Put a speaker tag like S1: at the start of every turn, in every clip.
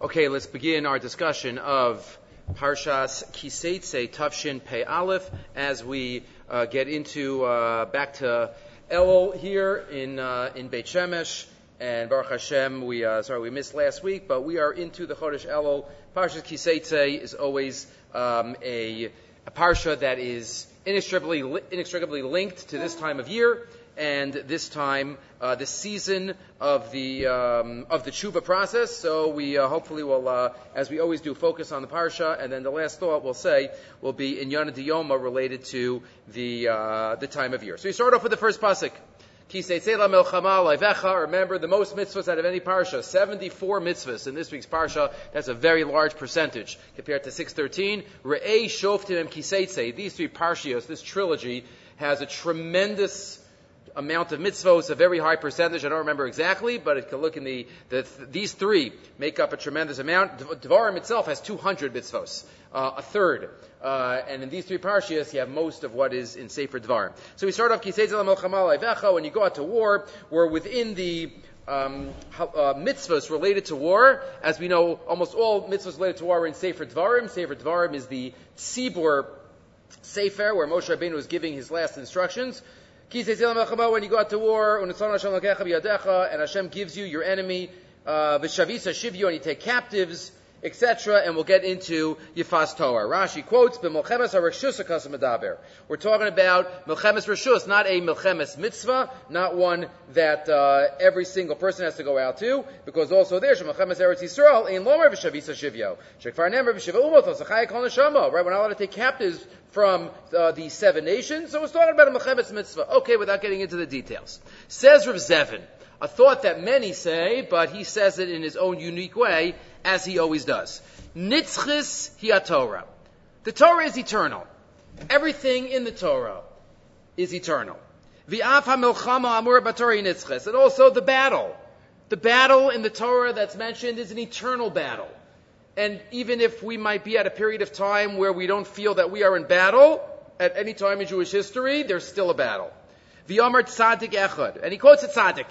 S1: Okay, let's begin our discussion of Parshas Kiseitse Tavshin Pei Aleph as we uh, get into uh, back to Elul here in uh, in Beit Shemesh and Baruch Hashem. We uh, sorry we missed last week, but we are into the Chodesh Elul. Parshas Kiseitse is always um, a, a parsha that is inextricably inextricably linked to this time of year and this time uh, the season of the um, of the tshuva process. So we uh, hopefully will, uh, as we always do, focus on the parsha, and then the last thought we'll say will be in Yana Diyoma related to the uh, the time of year. So we start off with the first pasuk. Remember the most mitzvahs out of any parsha, 74 mitzvahs in this week's parsha. That's a very large percentage compared to 613. Re'ei shoftim kiseitse. These three parshios, this trilogy, has a tremendous amount of mitzvos, a very high percentage. I don't remember exactly, but it can look in the, the these three make up a tremendous amount. Devarim itself has 200 mitzvos, uh, a third. Uh, and in these three parshias, you have most of what is in Sefer Devarim. So we start off when you go out to war, we're within the um, uh, mitzvahs related to war. As we know, almost all mitzvahs related to war are in Sefer Dvarim. Sefer Dvarim is the Tzibur Sefer, where Moshe Rabbeinu was giving his last instructions. When you go out to war, and Hashem gives you your enemy, uh, and you take captives, etc., and we'll get into Yifas Torah. Rashi quotes, "B'milchemes harishus medaber." We're talking about milchemes rishus, not a milchemes mitzvah, not one that uh, every single person has to go out to, because also there, shemilchemes eretz Yisrael, in lomer v'shavisa shivyo, shekvar nemer v'shiva umot, osachai kol neshama. Right, we're not allowed to take captives from uh, the seven nations. So we're talking about a Mechemetz mitzvah. Okay, without getting into the details. Says Rav Zevin, a thought that many say, but he says it in his own unique way, as he always does. Nitzchis hi Torah. The Torah is eternal. Everything in the Torah is eternal. V'af ha-milchama amur b'torah nitzchis. And also the battle. The battle in the Torah that's mentioned is an eternal battle. And even if we might be at a period of time where we don't feel that we are in battle, at any time in Jewish history, there's still a battle. V'yomer tzaddik echad. And he quotes a tzaddik,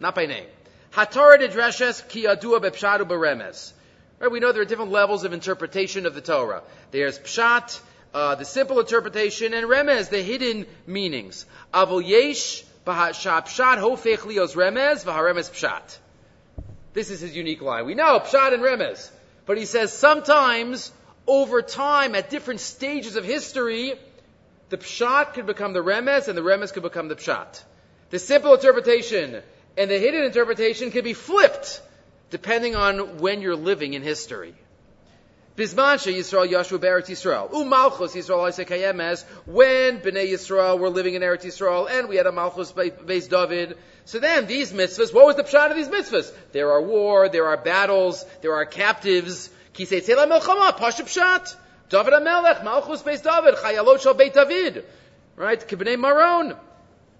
S1: not by name. Hatorah dreshes ki adua bepshadu beremes. Right, we know there are different levels of interpretation of the Torah. There's pshat, uh, the simple interpretation, and remez, the hidden meanings. Avol yesh pshat hofech lios remez v'haremes pshat. This is his unique line. We know pshat and remez. But he says sometimes, over time, at different stages of history, the pshat could become the remes, and the remes could become the pshat. The simple interpretation and the hidden interpretation can be flipped, depending on when you're living in history. Bisman Yisrael Yashu Be'eretz Yisrael. Umalchus Yisrael I say kayemes when Bnei Yisrael were living in Eretz Yisrael and we had a Malchus based David. So then these mitzvahs, what was the pshat of these mitzvahs? There are war, there are battles, there are captives. Kisei Tzela Melchama, Pasha Pshat. David HaMelech, Malchus based David, Chayalot Shal Beit David. Right? Kibnei Maron.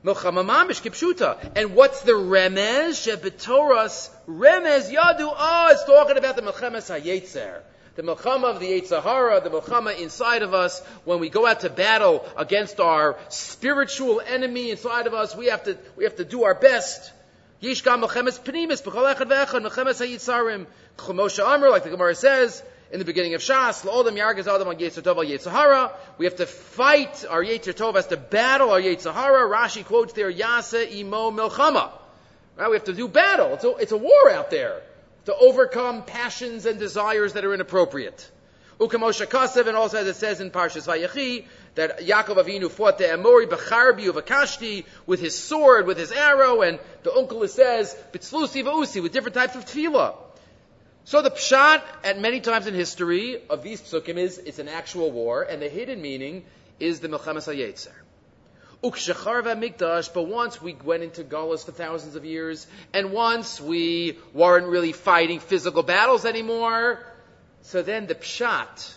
S1: And what's the remez? Shebetoras remez yadu. Oh, it's talking about the Melchemes HaYetzer the milchama of the Sahara, the milchama inside of us, when we go out to battle against our spiritual enemy inside of us, we have to, we have to do our best. Yishka milchemes pnimis, b'chol echad ve'echad, milchemes ha'yitzarim. Chomosha Amr, like the Gemara says, in the beginning of Shas, La'odam Yargaz Adam on Yetzer Tov Yetzahara. We have to fight, our Yetzer Tov has to battle our Yetzahara. Rashi quotes there, Yasa Imo Milchama. Right? We have to do battle. It's a, it's a war out there to overcome passions and desires that are inappropriate. Ukamosha Kasev, and also as it says in Parshas Vayechi, that Yaakov Avinu fought the Amori Becharbi of Akashti with his sword, with his arrow, and the uncle says, Bitzlusi Va'usi, with different types of tefillah. So the pshat at many times in history of these psukim is it's an actual war, and the hidden meaning is the Melchemes HaYetzer. Ukshacharva Mikdash, but once we went into Galus for thousands of years, and once we weren't really fighting physical battles anymore, so then the Pshat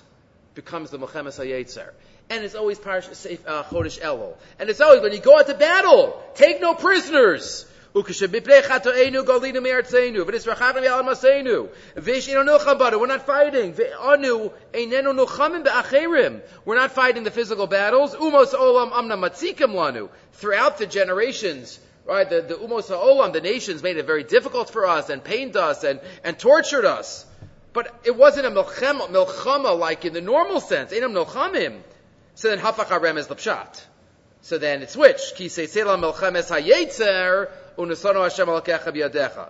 S1: becomes the Mechemes HaYetzer. And it's always Parish uh, Chodesh Elul. And it's always when you go out to battle, take no prisoners. We're not fighting. We're not fighting the physical battles. Throughout the generations, right, the, the umos olam, the nations made it very difficult for us and pained us and, and tortured us. But it wasn't a milchama, milchama like in the normal sense. Milchamim. So then hafach is the pshat. So then it switched. Ki seisela milchemes hayetzer unesano Hashem alakecha biyadecha.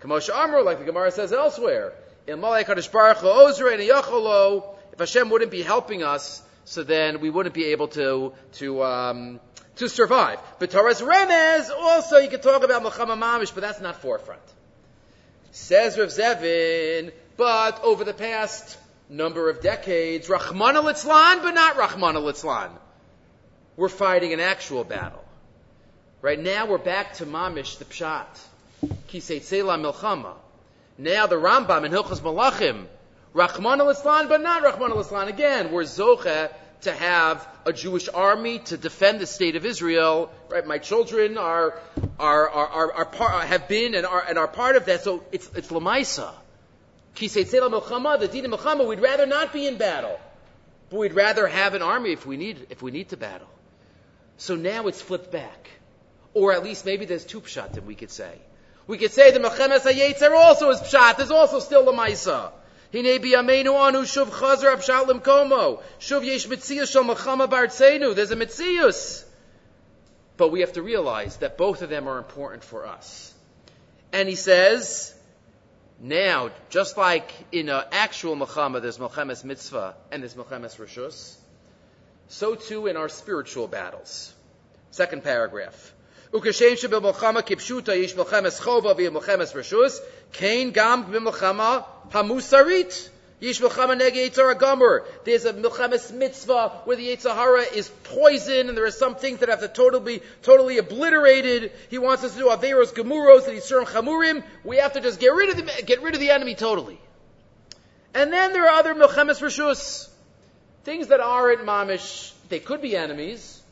S1: Kamosha Amru, like the Gemara says elsewhere. In Malay Kadosh Baruch Ozre and Yacholo, if Hashem wouldn't be helping us, so then we wouldn't be able to, to, um, to survive. But Torah's Remez, also you can talk about Muhammad Mamish, but that's not forefront. Says Rav Zevin, but over the past number of decades, Rahman al but not Rahman al We're fighting an actual battle. Right now we're back to Mamish, the Pshat. Kiseitzela Milchama. Now the Rambam in Hilchas Malachim, Rahman al Islam, but not Rahman al Islam. Again, we're Zocha to have a Jewish army to defend the state of Israel. Right? My children are, are, are, are, are have been and are, and are part of that. So it's, it's Lamaisa. Kiseitzela Milchama, the Din Milchama, we'd rather not be in battle. But we'd rather have an army if we need, if we need to battle. So now it's flipped back. Or at least maybe there's two pshatim we could say. We could say the Mechemes HaYetzer also is pshat. There's also still the Maisa. Hine biyameinu anu shuv chazer abshat limkomo. Shuv yesh mitziyus shal mechama bartzenu. There's a mitziyus. But we have to realize that both of them are important for us. And he says, now, just like in an actual Muhammad, there's Melchemes Mitzvah and there's Melchemes Rishus, so too in our spiritual battles. Second paragraph. וכשם שבמלחמה כפשוטה יש מלחמת חובה ומלחמת רשוס, כן גם במלחמה המוסרית. יש מלחמה נגד יצר הגמר. There's a מלחמת mitzvah where the Yitzhahara is poison and there are some things that have to totally be totally obliterated. He wants us to do Averos Gemuros and Yisurim Chamurim. We have to just get rid of the, get rid of the enemy totally. And then there are other Milchemes Rishus. Things that aren't mamish, they could be enemies,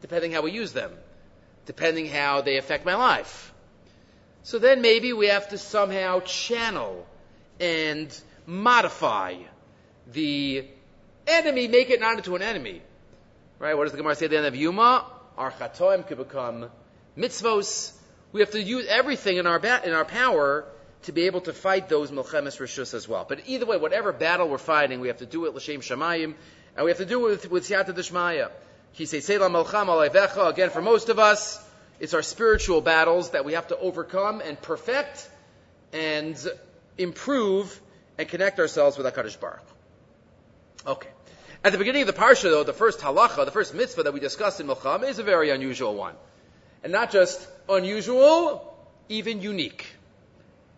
S1: depending how we use them depending how they affect my life. So then maybe we have to somehow channel and modify the enemy, make it not into an enemy. Right? What does the Gemara say at the end of Yuma? Our chatoim could become mitzvos. We have to use everything in our, in our power to be able to fight those milchemes rishus as well. But either way, whatever battle we're fighting, we have to do it l'shem shamayim, and we have to do it with, with siyata d'shmaya. Again, for most of us, it's our spiritual battles that we have to overcome and perfect and improve and connect ourselves with HaKadosh Baruch. Okay. At the beginning of the parsha, though, the first halacha, the first mitzvah that we discussed in Milcham is a very unusual one. And not just unusual, even unique.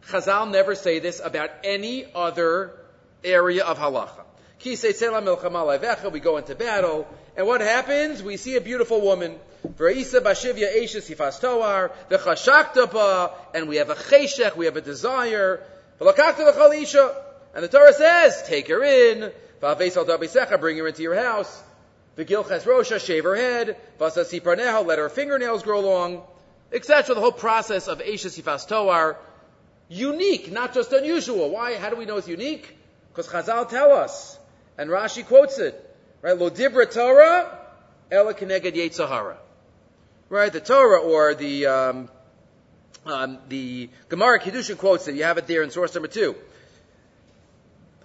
S1: Chazal never say this about any other area of halacha. We go into battle, and what happens? We see a beautiful woman. And we have a cheshech, we have a desire. And the Torah says, take her in, bring her into your house. Shave her head, let her fingernails grow long, etc. The whole process of Esha Sifas Toar, unique, not just unusual. Why? How do we know it's unique? Because Chazal tell us, and Rashi quotes it. Right? Lo dibra Torah, ela keneged Yetzahara. Right? The Torah or the, um, um, the Gemara Kiddushin quotes it. You have it there in source number two.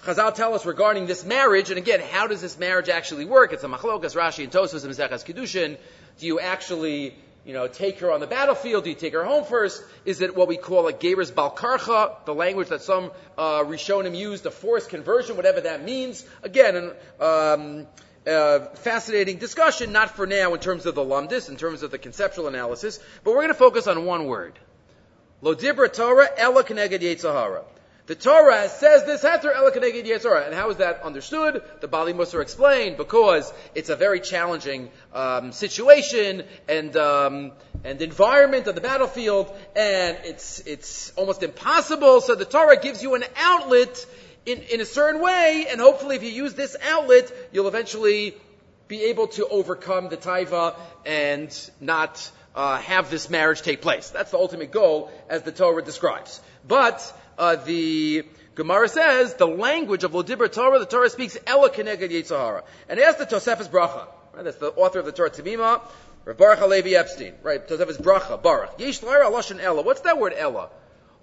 S1: Chazal tell us regarding this marriage, and again, how does this marriage actually work? It's a machlokas, Rashi, and Tosfos, and Maseches Kiddushin. Do you actually, you know, take her on the battlefield? Do you take her home first? Is it what we call a Geber's Balkarcha, the language that some uh, Rishonim use, the forced conversion, whatever that means? Again, um, uh, fascinating discussion, not for now in terms of the lumdis, in terms of the conceptual analysis, but we're going to focus on one word. Lo dibra Torah, ela keneged Yetzahara. The Torah says this heter ela keneged Yetzahara. And how is that understood? The Bali Musar explained, because it's a very challenging um, situation and um, and environment on the battlefield, and it's it's almost impossible. So the Torah gives you an outlet in, in a certain way, and hopefully if you use this outlet, you'll eventually be able to overcome the taiva and not uh, have this marriage take place. That's the ultimate goal, as the Torah describes. But uh, the Gemara says the language of Lodibra Torah, the Torah speaks Ela Keneged Yitzhahara. And ask the Tosefes Bracha. Right, that's the author of the Torah Tamima, Rav Baruch Halevi Epstein. Right, Tosefes Bracha, Baruch. Yesh Lara Lashon. What's that word Ela?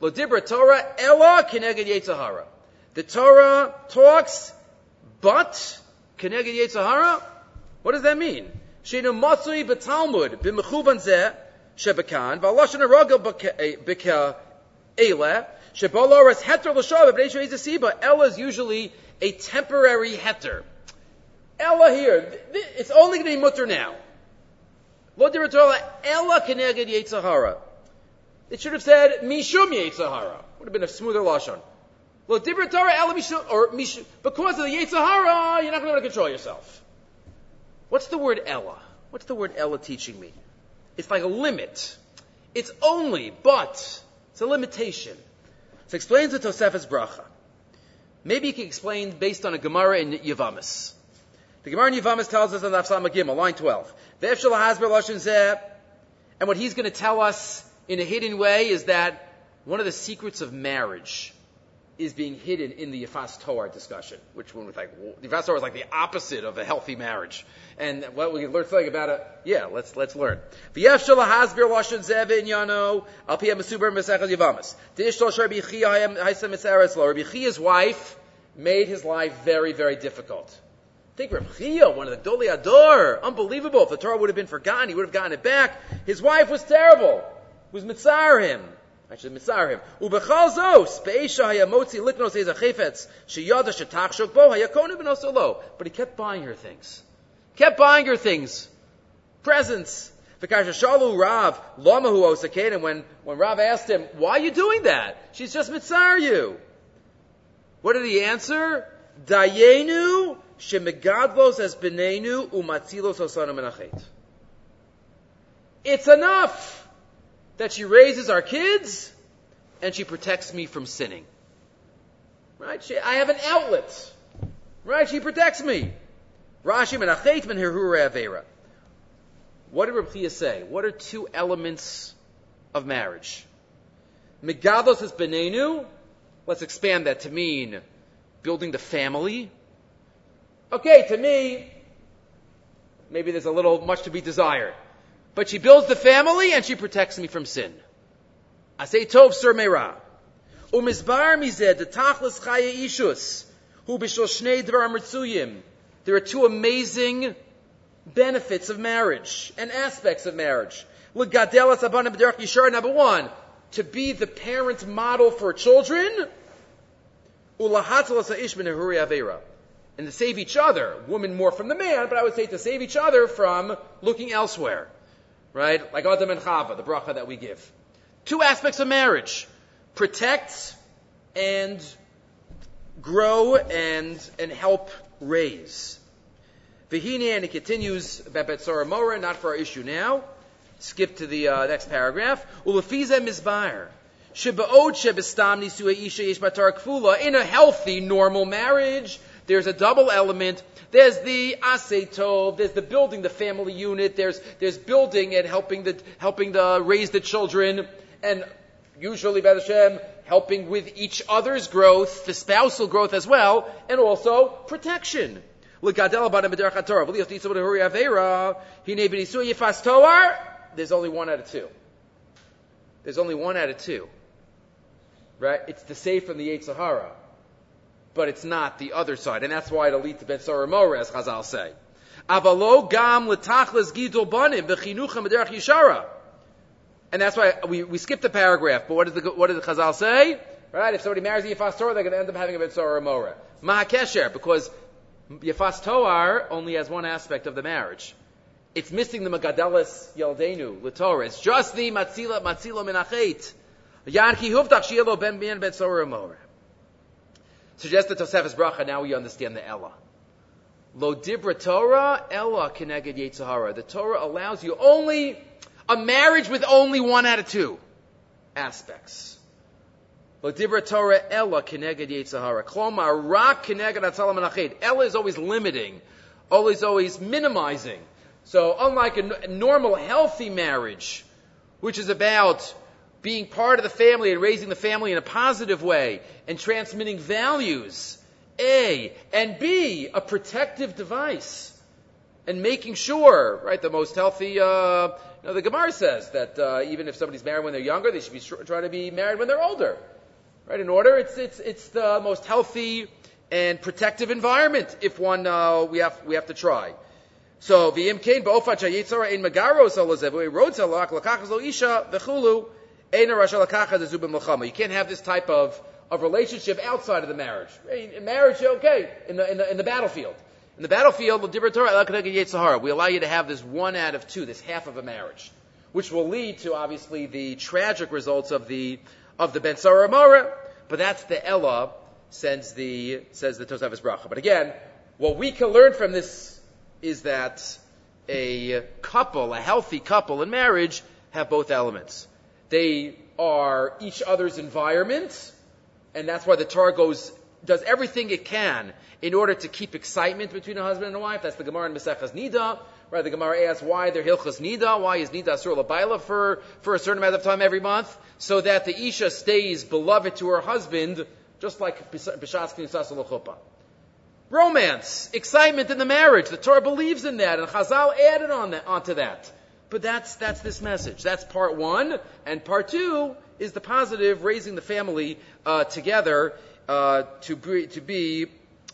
S1: Lodibra Torah, Ela Keneged Yitzhahara. The Torah talks, but Keneged Yetzahara. What does that mean? Sheinu Matsui b'Talmud b'mechuvan zeh shebekan v'aloshen arogel b'ka sheboloras heter l'shav b'nei siba. Ella is usually a temporary heter. Ella here, it's only going to be mutter now. Lo Ella keneged Yetzahara. It should have said Mishum Yetzahara. Would have been a smoother lashon. Different Ella Mishum, or Mishum, because of the Yetzahara, you're not going to be able to control yourself. What's the word Ella? What's the word Ella teaching me? It's like a limit. It's only, but. It's a limitation. So explains the Tosefes Bracha. Maybe you can explain based on a Gemara in Yavamis. The Gemara in Yavamis tells us in the Afsam Gimel, line 12. And what he's going to tell us in a hidden way is that one of the secrets of marriage is being hidden in the Yafas Toar discussion, which one was like, the Yafas Toar is like the opposite of a healthy marriage. And what we can learn something about it, yeah, let's, let's learn. Rabbi wife made his life very, very difficult. Think Rabbi Chia, one of the Doli Ador, unbelievable. If the Torah would have been forgotten, he would have gotten it back. His wife was terrible. Was mitzar him. Actually, mitzar him. Ubechal zos, be'esha hayamotzi liknos eza chefetz, sheyada shetachshok bo hayakonu benosolo. But he kept buying her things. Kept buying her things. Presents. V'kasha shalu Rav, lomahu osaken, and when, when Rav asked him, why are you doing that? She's just mitzar you. What did he answer? Dayenu shemegadlos as benenu umatzilos osana menachet. It's enough that she raises our kids and she protects me from sinning. Right? She, I have an outlet. Right? She protects me. Rashi menachet men avera. What did Rabbi say? What are two elements of marriage? Megadlos is benenu. Let's expand that to mean building the family. Okay, to me, maybe there's a little much to be desired. But she builds the family and she protects me from sin. I say tov sir meira. Umizbar mized the tachlis chaye ishus hu b'shol shnei dvar mitzuyim. There are two amazing benefits of marriage and aspects of marriage. L'gadelas abanim b'derech yishar. Number one, to be the parent model for children. Ulahatzalas ha'ish b'nehuri avera. And to save each other, woman more from the man, but I would say to save each other from looking elsewhere right? Like Adam and Chava, the bracha that we give. Two aspects of marriage. Protect and grow and, and help raise. Vihine, and it continues about Betzora Mora, not for our issue now. Skip to the uh, next paragraph. Ulefiza mizbar. In a healthy, normal marriage, there's a double element there's the asetov, there's the building the family unit, there's, there's building and helping the, helping the, raise the children, and usually, by the Hashem, helping with each other's growth, the spousal growth as well, and also protection. There's only one out of two. There's only one out of two. Right? It's the safe from the Sahara but it's not the other side. And that's why it'll lead to Ben Saramor, as Chazal say. Avalo gam. And that's why we, we skipped the paragraph, but what does the, what does the Chazal say? Right? If somebody marries a Yafas Torah, they're going to end up having a Ben Saramor. Mahakesher, because Yafas Torah only has one aspect of the marriage. It's missing the Magadelis Yaldenu, L'Torah. It's just the Matzila, Matzila Menachet. Yanki Huvtach Shielo Ben Ben Saramor. Suggests the Tosefes Bracha, now we understand the Ella. Lo dibra Torah, Ella keneged Yetzahara. The Torah allows you only a marriage with only one out of two aspects. Lo dibra Torah, Ella keneged Yetzahara. Kloma, rak keneged Atzalam Menached. Ella is always limiting, always, always minimizing. So unlike a normal, healthy marriage, which is about being part of the family and raising the family in a positive way and transmitting values. A. And B, a protective device. And making sure, right, the most healthy, uh, you know, the Gemara says that uh, even if somebody's married when they're younger, they should be trying to be married when they're older. Right? In order, it's, it's, it's the most healthy and protective environment if one, uh, we have, we have to try. So, v'im kain ba'ofat shayitzara ein magaros alazev, v'rotza lak lo isha v'chulu, You can't have this type of, of relationship outside of the marriage. In marriage, okay, in the, in the, in the battlefield. In the battlefield, we allow you to have this one out of two, this half of a marriage, which will lead to obviously the tragic results of the of the Ben Sarah But that's the Ella, says the says the Tosafos Bracha. But again, what we can learn from this is that a couple, a healthy couple in marriage, have both elements. They are each other's environment, and that's why the Torah goes does everything it can in order to keep excitement between a husband and a wife. That's the Gemara in Maseches Nida. Right, the Gemara asks why they're Hilchas Nida, why is Nida Asur Labaila for, for a certain amount of time every month, so that the Isha stays beloved to her husband, just like B'Shas Knisas Romance, excitement in the marriage. The Torah believes in that, and Chazal added on that, onto that. But that's, that's this message. That's part one. And part two is the positive, raising the family uh, together uh, to, be, to be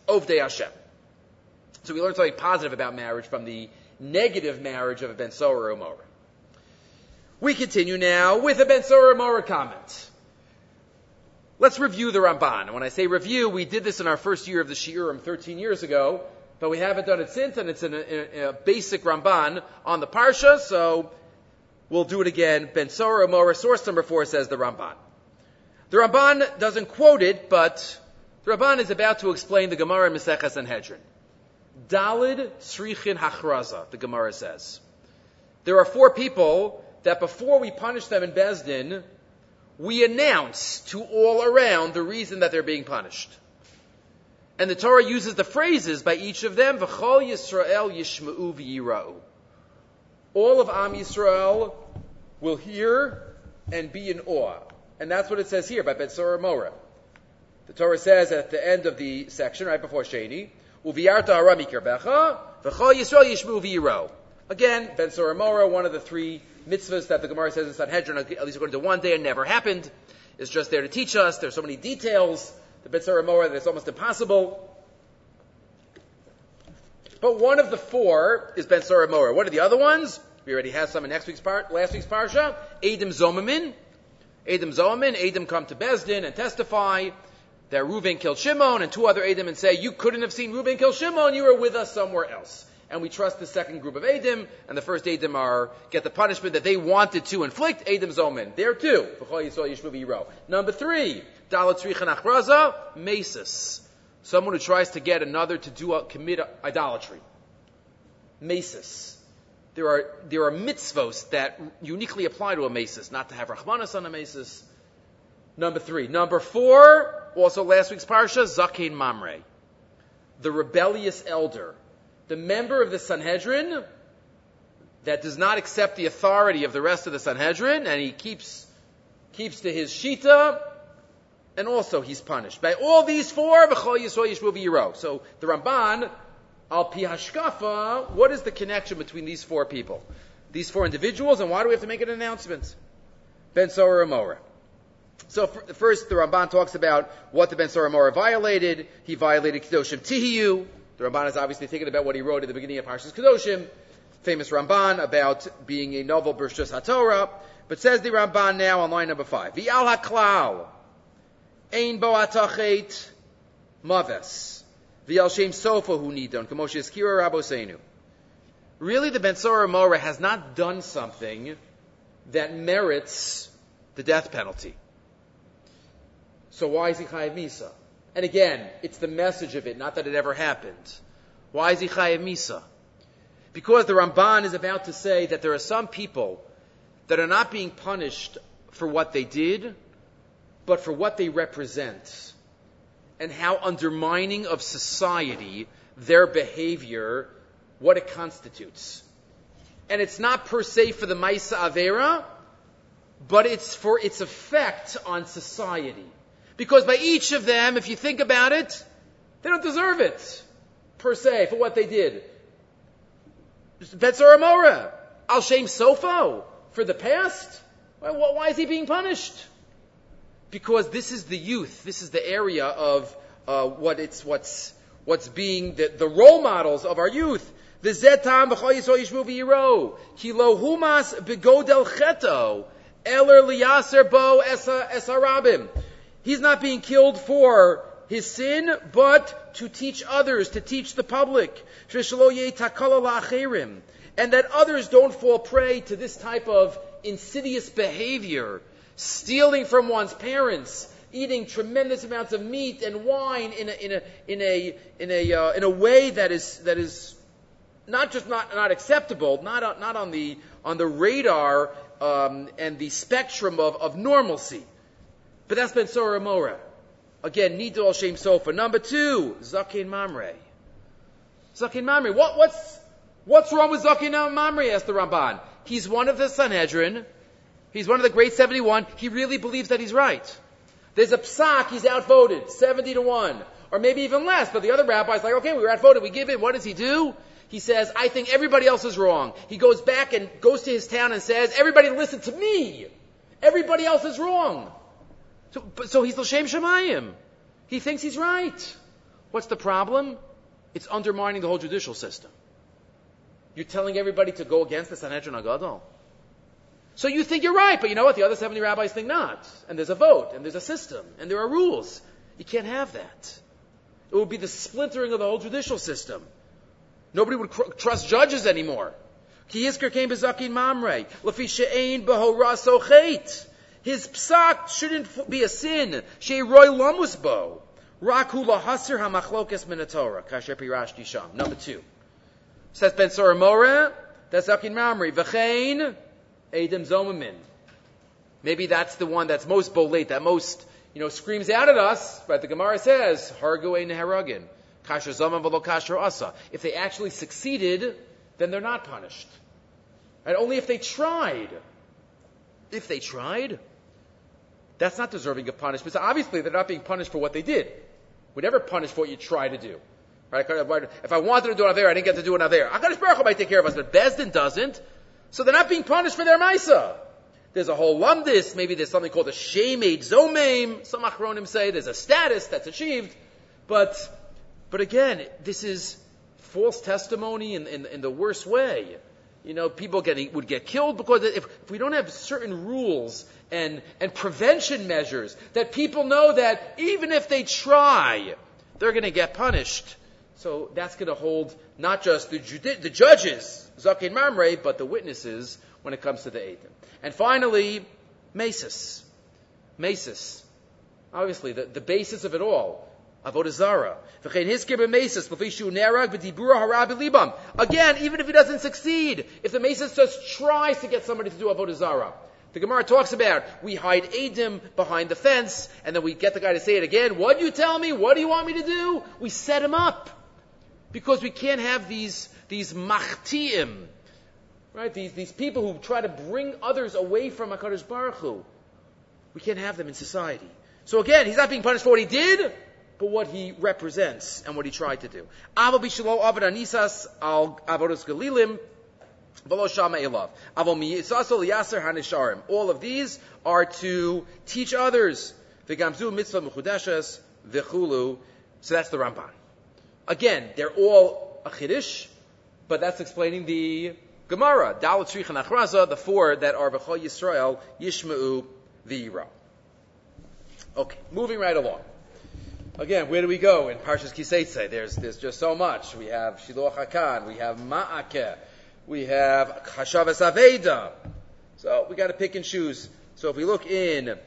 S1: Hashem. So we learned something positive about marriage from the negative marriage of a Ben Sora or Mora. We continue now with a Ben Sora or Mora comment. Let's review the Ramban. And when I say review, we did this in our first year of the Shiurim 13 years ago, but we haven't done it since, and it's in a, in a basic Ramban on the Parsha, so we'll do it again. Ben Sora or Mora, source number four says the Ramban. The Ramban doesn't quote it, but the Ramban is about to explain the Gemara in Maseches Sanhedrin. Dalid Srichin Hachraza, the Gemara says. There are four people that before we punish them in Bezdin, we announce to all around the reason that they're being punished. And the Torah uses the phrases by each of them, V'chol Yisrael Yishma'u V'yira'u. All of Am Yisrael will hear and be in awe. And that's what it says here by Betzorah Morah. The Torah says at the end of the section, right before Sheni, Uviyarta harami kirbecha, v'chol Yisrael yishmu v'yiro. Again, Ben Soramora, one of the three mitzvahs that the Gemara says in Sanhedrin, at least according to one day, and never happened, is just there to teach us. There's so many details, the Soramora, that it's almost impossible. But one of the four is Ben Soramora. What are the other ones? We already have some in next week's part, last week's parsha. Adam Zomamin. Adam Zomamin. Adam come to Bezdin and testify that Reuven killed Shimon, and two other Adim and say, you couldn't have seen Reuven kill Shimon, you were with us somewhere else. And we trust the second group of Adim, and the first Adim are, get the punishment that they wanted to inflict, Adim Zomen. There too. Number three, Dalat Tzrichan Achraza, Mesis. Someone who tries to get another to do a, commit idolatry. Mesis. There are, there are mitzvos that uniquely apply to a Mesis, not to have Rahmanas on a Mesis. Number three. Number four, also last week's parsha, Zakein Mamre, the rebellious elder, the member of the Sanhedrin that does not accept the authority of the rest of the Sanhedrin, and he keeps keeps to his shita, and also he's punished. By all these four, So the Ramban, al pi hashkafa, what is the connection between these four people? These four individuals, and why do we have to make an announcement? Ben Sora Amora. So first, the Ramban talks about what the Ben Soramora violated. He violated Kedoshim Tihiyu. The Ramban is obviously thinking about what he wrote at the beginning of Parshas Kedoshim, famous Ramban about being a novel Bershus HaTorah. But says the Ramban now on line number five, V'al HaKlal, Ein Bo Atachet Maves, V'al Shem Sofa Hu Nidon, Kamoshe Eskira Rabosenu. Really, the Ben Soramora has not done something that merits the death penalty. So why is he chayiv misa? And again, it's the message of it, not that it ever happened. Why is he chayiv misa? Because the Ramban is about to say that there are some people that are not being punished for what they did, but for what they represent, and how undermining of society their behavior, what it constitutes. And it's not per se for the Maisa Avera, but it's for its effect on society. Because by each of them, if you think about it, they don't deserve it, per se, for what they did. Betzar Amora, Al Shem Sofo, for the past. Why, why is he being punished? because this is the youth. This is the area of uh, what it's what's what's being the, the role models of our youth. The zetam v'yiro kilo humas begodel cheto eler liyaser bo esarabim. He's not being killed for his sin, but to teach others, to teach the public. And that others don't fall prey to this type of insidious behavior, stealing from one's parents, eating tremendous amounts of meat and wine in a, in a, in a, in a, uh, in a way that is, that is not just not, not acceptable, not, on, not on, the, on the radar um, and the spectrum of, of normalcy. But that's been Sorah Mora. Again, Nidal Shem Sofa. Number two, Zakin Mamre. Zakin Mamre. What, what's, what's wrong with Zakin Mamre? asked the Ramban. He's one of the Sanhedrin. He's one of the great 71. He really believes that he's right. There's a psak, he's outvoted, 70 to 1. Or maybe even less, but the other rabbi's like, okay, we were outvoted, we give in. What does he do? He says, I think everybody else is wrong. He goes back and goes to his town and says, everybody listen to me. Everybody else is wrong. So, so he's L'Shem Shemayim. He thinks he's right. What's the problem? It's undermining the whole judicial system. You're telling everybody to go against the Sanhedrin Agadol. So you think you're right, but you know what? The other 70 rabbis think not. And there's a vote, and there's a system, and there are rules. You can't have that. It would be the splintering of the whole judicial system. Nobody would cr- trust judges anymore. Ki Yizkar came mamre. Lafi she'ein behora sochet. His psak shouldn't be a sin. She roy lamus bo. Raku lahasir hamachlokes minatora. Kasher pirashti sham. Number two. Says Ben Soramora. That's zakin mamre. V'chein. Adam Zomamin. Maybe that's the one that's most bolate, that most, you know, screams out at us, but the Gemara says, Hargu ein. Kasher Zoman v'lo kasher asa. If they actually succeeded, then they're not punished. And only if they tried. If they tried, that's not deserving of punishment. So obviously, they're not being punished for what they did. We never punish for what you try to do. Right? If I wanted to do it there, I didn't get to do it out there. HaKadosh Baruch Hu might take care of us, but Bezdin doesn't. So they're not being punished for their Maisa. There's a whole lumdis, maybe there's something called a shemed zomeim. Some achronim say there's a status that's achieved. But, but again, this is false testimony in, in, in the worst way. You know, people getting, would get killed because if, if we don't have certain rules and, and prevention measures that people know that even if they try, they're going to get punished. So that's going to hold not just the, judi- the judges, Zakin Mamre, but the witnesses when it comes to the Eidim. And finally, Mesis. Mesis. Obviously, the, the basis of it all. Avodah Zara. Again, even if he doesn't succeed, if the Mesis just tries to get somebody to do Avodah Zara, the Gemara talks about we hide Adim behind the fence, and then we get the guy to say it again. What do you tell me? What do you want me to do? We set him up. Because we can't have these, these machtiim, right? These, these people who try to bring others away from HaKadosh Baruch Hu. We can't have them in society. So again, he's not being punished for what he did, but what he represents and what he tried to do. All of these are to teach others. So that's the Ramban. Again, they're all a chiddush, but that's explaining the Gemara. Dalit Shrich Achraza, the four that are V'chol Yisrael, Yishma'u V'yira. Okay, moving right along. Again, where do we go in Parshas Kiseitze? There's, there's just so much. We have Shiluach HaKan, we have Ma'akeh, we have Hashavas Aveda. So we got to pick and choose. So if we look in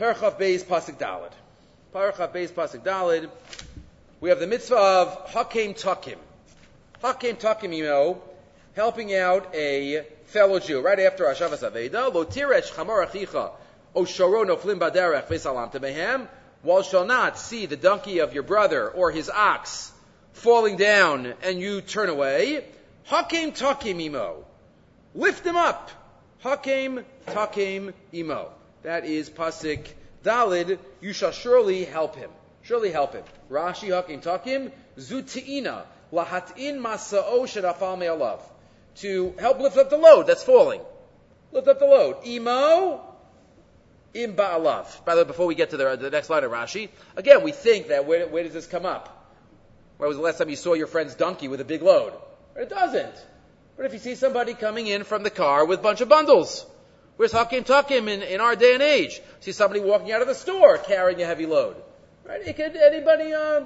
S1: Parachav Beis Pasik Dalid, Parachav Beis Pasik Dalid, we have the mitzvah of Hakim Takim. Hakim Takim, you know, helping out a fellow Jew right after Hashavas Aveda. Lo tiresh chamor achicha o shoro noflim baderech v'salam temehem. While shall not see the donkey of your brother or his ox falling down and you turn away. Hakim Takim imo. Lift him up. Hakim Takim imo. That is pasik Dalid. You shall surely help him. Surely help him. Rashi hakim takim zutiina lahatin masao shadafal me'alav. To help lift up the load that's falling. Lift up the load. Imo, Im ba'alav. By the way, before we get to the, the next line of Rashi, again, we think that where, where does this come up? Where was the last time you saw your friend's donkey with a big load? It doesn't. What if you see somebody coming in from the car with a bunch of bundles? Where's Hakim Takim in, in our day and age? See somebody walking out of the store carrying a heavy load. Right? It could, anybody, uh,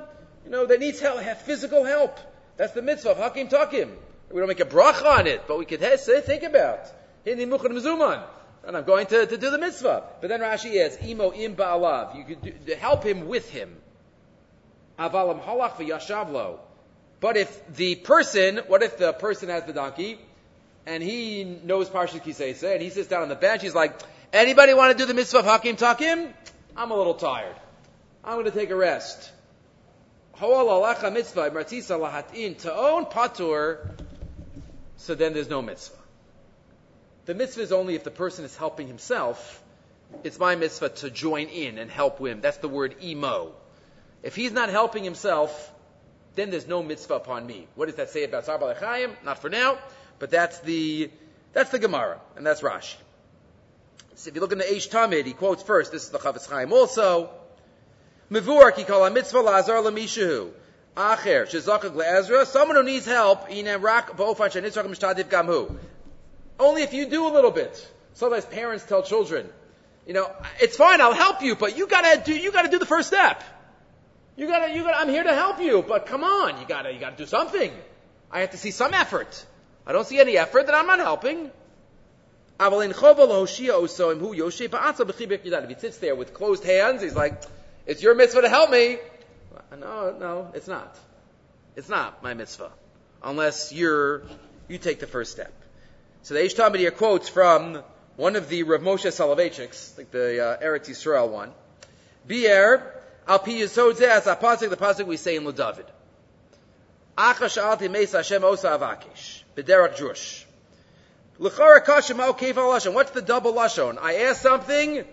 S1: you know, that needs help, physical help. That's the mitzvah of Hakim Takim. We don't make a bracha on it, but we could say, think about. Hindi muchad mzuman. And I'm going to, to do the mitzvah. But then Rashi adds, imo im ba'alav. You could do, help him with him. Avalam halach v'yashavlo. But if the person, what if the person has the donkey, and he knows Parshas Kisesa, and he sits down on the bench, he's like, anybody want to do the mitzvah of Hakim Takim? I'm a little tired. I'm going to take a rest. so then there's no mitzvah. The mitzvah is only if the person is helping himself. It's my mitzvah to join in and help him. That's the word emo. If he's not helping himself, then there's no mitzvah upon me. What does that say about Tzar Chaim? Not for now, but that's the that's the Gemara, and that's Rashi. So if you look in the Eish Tamid, he quotes first. This is the Chafetz Chaim also. Mivur ki kol mitzvah lazar lemishahu. Acher shezakak le'ezra. Someone who needs help. Inem rak ba'ofan shenitzrak mishtadiv gamhu. Only if you do a little bit. Sometimes parents tell children, you know, it's fine, I'll help you, but you gotta do, you gotta do the first step. You gotta, you gotta, I'm here to help you, but come on, you gotta, you gotta do something. I have to see some effort. I don't see any effort, then I'm not helping. If he sits there with closed hands, he's like, it's your mitzvah to help me. No, no, it's not. It's not my mitzvah. Unless you're, you take the first step. So the Eish Tamid quotes from one of the Rav Moshe Soloveitchiks, like the uh, Eretz Yisrael one. Bier, al pi yisod zeh as apasik, the pasuk we say in David. Acha sha'alti meis Hashem osa avakish. B'derach drush. L'chara kashim al keif lashon. What's the double lashon? I ask something,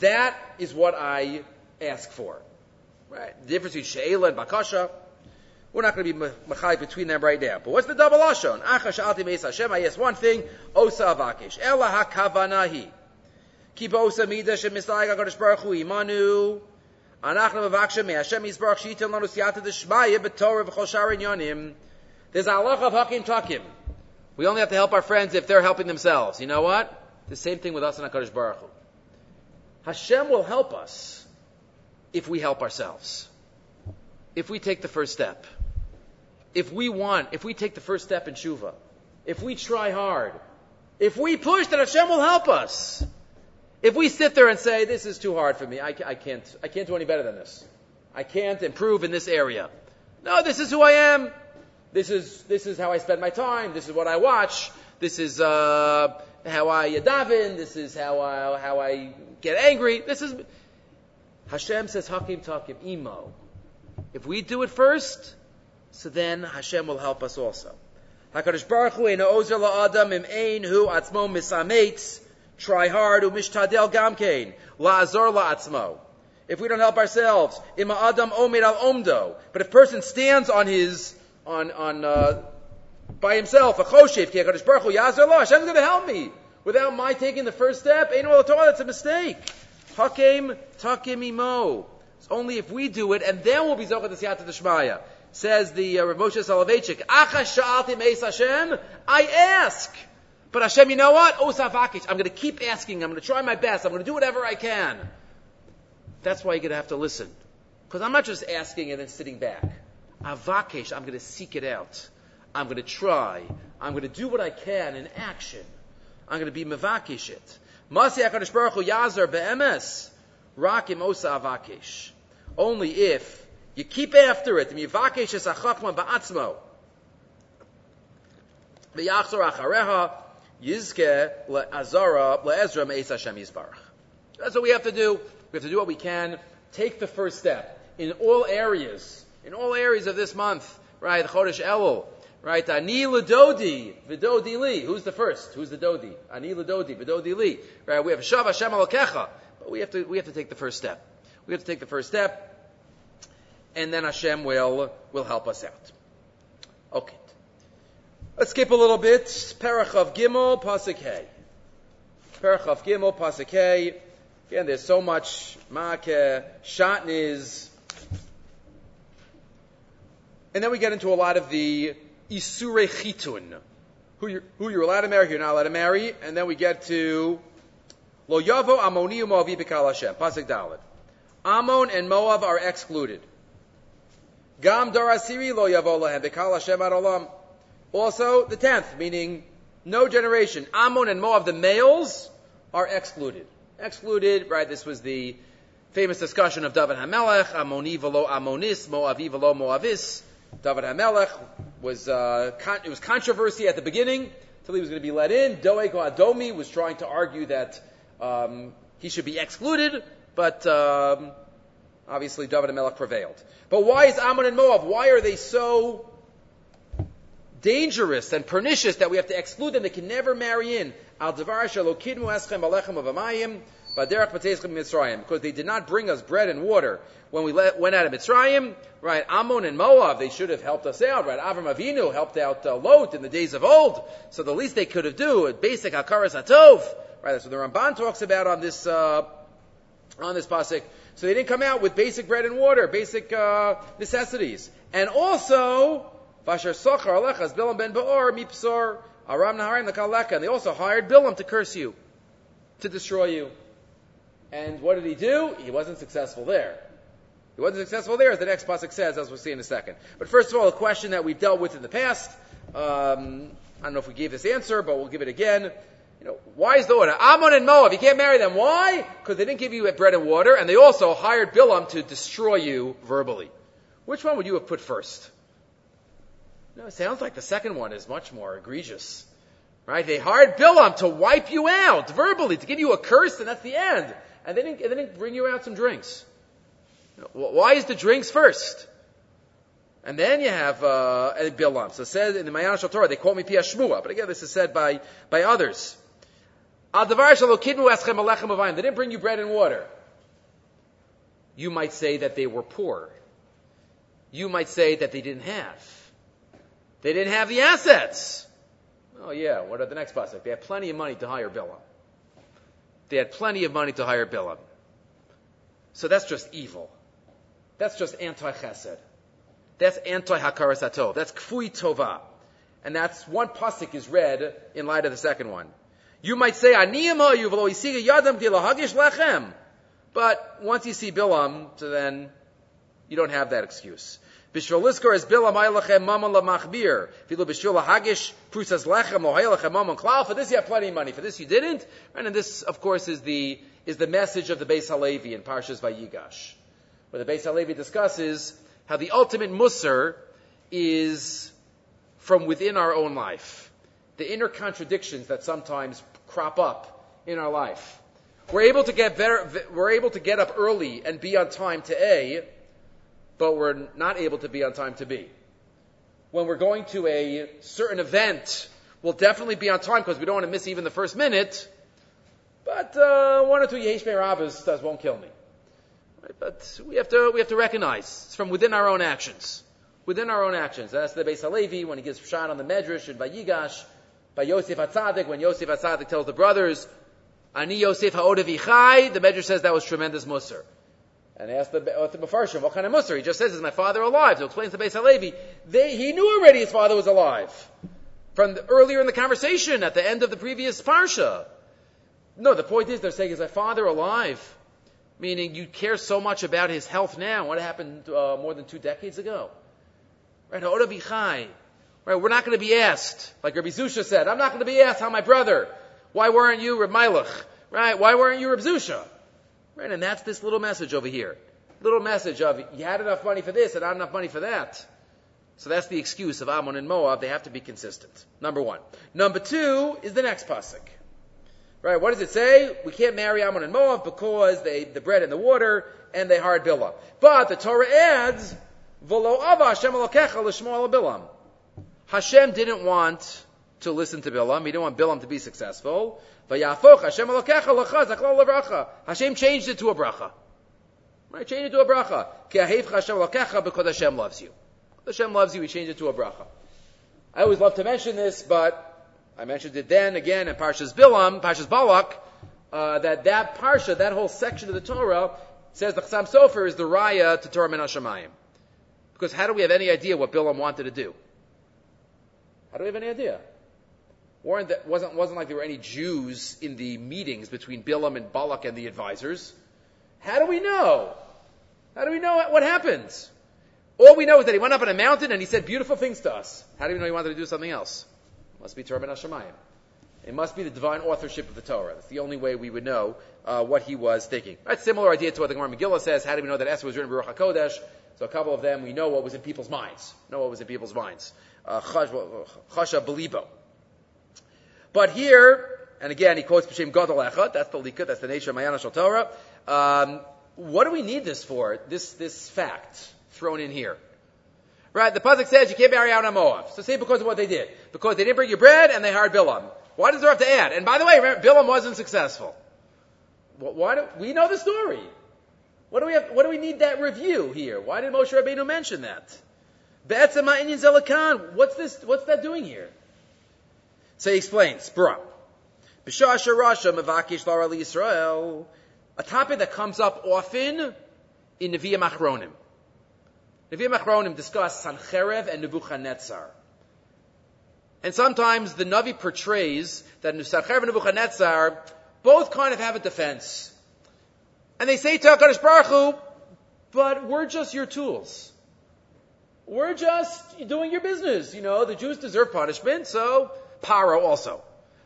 S1: that is what I ask for. Right? The difference between she'ela and bakasha. We're not going to be machai between them right now. But what's the double lashon? Acha sha'alti meis Hashem. I ask one thing, osa avakish. Ela hakavanahi. Ki ba'osa midah shemislayag HaKadosh Baruch Hu imanu. There's a halach of hakim takim. We only have to help our friends if they're helping themselves. You know what? The same thing with us and HaKadosh Baruch Hu. Hashem will help us if we help ourselves. If we take the first step. If we want, if we take the first step in tshuva. If we try hard. If we push, then Hashem will help us. If we sit there and say, this is too hard for me, I, I, can't, I can't do any better than this. I can't improve in this area. No, this is who I am. This is, this is how I spend my time. This is what I watch. This is, uh, how I daven. This is how I, how I get angry. This is, Hashem says, Hakim Takim, Imo. If we do it first, so then Hashem will help us also. HaKadosh Baruch Hu, Ozer La'adam, Im Ein Hu Atzmo Misametz, Try hard, umishtadel gamkein, la'azor la'atzmo. If we don't help ourselves, ima adam omed al omdo. But if person stands on his, on, on, uh, by himself, a choshev, ki HaKadosh Baruch Hu, yazor lo, Hashem's gonna help me. Without my taking the first step, ain't all that's a mistake. Hakim, takim imo. It's only if we do it, and then we'll be zochet the d'shmaya. Says the uh, Rav Moshe Soloveitchik, Acha sha'alti meis Hashem, I ask. But Hashem, you know what? Oh, Osavakish. I'm going to keep asking. I'm going to try my best. I'm going to do whatever I can. That's why you're going to have to listen. Because I'm not just asking and then sitting back. Ah, avakish, I'm going to seek it out. I'm going to try. I'm going to do what I can in action. I'm going to be mevakish it. Yazar be'emes. Rakim osa avakish. Only if you keep after it. Mivakish es achachma ba'atzmo. V'yachzor achareha. Yizke le'azara le'ezra Hashem Yisbarach. That's what we have to do. We have to do what we can. Take the first step in all areas, in all areas of this month. Right, Chodesh Elul. Right, Ani ledodi v'dodi li. Who's the first? Who's the dodi? Ani ledodi v'dodi li. Right, we have Shav Hashem alokecha, but we have to we have to take the first step. We have to take the first step, and then Hashem will will help us out. Okay. Let's skip a little bit. Perach of Gimel, Pasuk Hey. Perach of Gimel, Pasuk Hey. Again, there's so much makeh, shatniz. And then we get into a lot of the isure chitun. Who you're, who you're allowed to marry, who you're not allowed to marry. And then we get to Lo yavo amoni u'moavi b'kal Hashem. Pasuk Dalet. Ammon and Moab are excluded. Gam darasiri lo yavo lahem b'kal Hashem ad olam. Also, the tenth, meaning no generation. Ammon and Moab, the males, are excluded. Excluded, right? This was the famous discussion of David HaMelech, Ammoni velo Ammonis, Moavi velo Moavis. David HaMelech was, uh, con- it was controversy at the beginning, until he was going to be let in. Doeg Adomi was trying to argue that um, he should be excluded, but um, obviously David HaMelech prevailed. But why is Ammon and Moab, why are they so dangerous and pernicious that we have to exclude them. They can never marry in. Because they did not bring us bread and water when we let, went out of Mitzrayim. Right, Ammon and Moab they should have helped us out. Right, Avram Avinu helped out uh, Lot in the days of old. So the least they could have do basic hakaras atov. Right, that's what the Ramban talks about on this uh, on this pasuk. So they didn't come out with basic bread and water, basic uh, necessities, and also Vasher Sochar Alechas Bilam ben Baor Mipsor Aram Naharim Lakaleka. And they also hired Bilam to curse you, to destroy you. And what did he do? He wasn't successful there. He wasn't successful there, as the next pasuk says, as we'll see in a second. But first of all, a question that we've dealt with in the past. Um, I don't know if we gave this answer, but we'll give it again. You know, why is the order? Ammon and Moab, you can't marry them. Why? Because they didn't give you bread and water, and they also hired Bilam to destroy you verbally. Which one would you have put first? No, it sounds like the second one is much more egregious. Right? They hired Bilam to wipe you out verbally, to give you a curse, and that's the end. And they didn't, they didn't bring you out some drinks. Why is the drinks first? And then you have uh, Bilam. So it says in the Mayan Torah, they call me Pia Shmua. But again, this is said by, by others. They didn't bring you bread and water. You might say that they were poor. You might say that they didn't have. They didn't have the assets. Oh yeah, what are the next pasuk? They had plenty of money to hire Bilam. They had plenty of money to hire Bilam. So that's just evil. That's just anti-chesed. That's anti-hakaras hatov. That's kfui tova. And that's one pasuk is read in light of the second one. You might say, yadam But once you see Bilam, so then you don't have that excuse. Bishvil liskor is bilam aylachem mammon lamachbir. Filu bishvil hagish prusas lechem lohaylachem mammon klal. For this you have plenty of money. For this you didn't. And this, of course, is the is the message of the Beis Halevi in Parshas Vayigash, where the Beis Halevi discusses how the ultimate musr is from within our own life. The inner contradictions that sometimes crop up in our life. We're able to get better. We're able to get up early and be on time to A but we're not able to be on time to be. When we're going to a certain event, we'll definitely be on time because we don't want to miss even the first minute. But uh, one or two Yesh Rabbis does won't kill me. Right? But we have to we have to recognize it's from within our own actions. Within our own actions. That's the Beis Halevi when he gives shot on the Medrash and by Yigash, by Yosef Hatzadik when Yosef Hatzadik tells the brothers, "Ani Yosef Ha'odavichai." The Medrash says that was tremendous musr. And asked the, the Mefarshim, what kind of Musar? He just says, is my father alive? To explains to Beis Halevi, they, he knew already his father was alive. From the, earlier in the conversation, at the end of the previous Parsha. No, the point is, they're saying, is my father alive? Meaning, you care so much about his health now. What happened uh, more than two decades ago? Right, Right, we're not going to be asked, like Rabbi Zusha said, I'm not going to be asked how my brother, why weren't you Reb Milach? Right, why weren't you Reb Zusha? Right? And that's this little message over here. Little message of you had enough money for this and not enough money for that. So that's the excuse of Ammon and Moab. They have to be consistent. Number one. Number two is the next pasuk. Right? What does it say? We can't marry Ammon and Moab because they the bread and the water and they hired Bilam. But the Torah adds, "V'lo ava Hashem Bilam." Hashem didn't want to listen to Bilam. He didn't want Bilam to be successful. Vayafoch Hashem alokecha lachaz aklal levracha. Hashem changed it to a bracha. Right? Change it to a bracha. Ki ahevcha Hashem alokecha because Hashem loves you. Hashem loves you, He changed it to a bracha. I always love to mention this, but I mentioned it then again in Parshas Bilam, Parshas Balak, uh, that that parsha, that whole section of the Torah, says the Chassam Sofer is the raya to Torah Min Hashemayim. Because how do we have any idea what Bilam wanted to do? How do we have any idea? Weren't that, wasn't, wasn't like there were any Jews in the meetings between Bilam and Balak and the advisors. How do we know? How do we know what happens? All we know is that he went up on a mountain and he said beautiful things to us. How do we know he wanted to do something else? It must be Torah Hashemayim. It must be the divine authorship of the Torah. That's the only way we would know uh, what he was thinking. That's a similar idea to what the Gemara Megillah says. How do we know that Esther was written in B'Ruach HaKodesh? So a couple of them, we know what was in people's minds. Know what was in people's minds. Uh, Belibo. But here, and again, he quotes B'Shem Gadol Echad, that's the Lika, that's the nature of Mayana Shal Torah. Um, what do we need this for? This, this fact thrown in here. Right? The Pasuk says you can't marry out on Moab. So say because of what they did. Because they didn't bring you bread and they hired Bilam. Why does there have to add? And by the way, remember, Bilam wasn't successful. Why do, we know the story. What do we have, what do we need that review here? Why did Moshe Rabbeinu mention that? What's this, what's that doing here? So he explains. B'shasha Rasha Mavakish Lara Yisrael. A topic that comes up often in Nevi'im Achronim. Nevi'im Achronim discuss Sancherev and Nebuchadnezzar. And sometimes the Navi portrays that Sancherev and Nebuchadnezzar both kind of have a defense. And they say to HaKadosh Baruch Hu, but we're just your tools. We're just doing your business. You know, the Jews deserve punishment, so Paro also.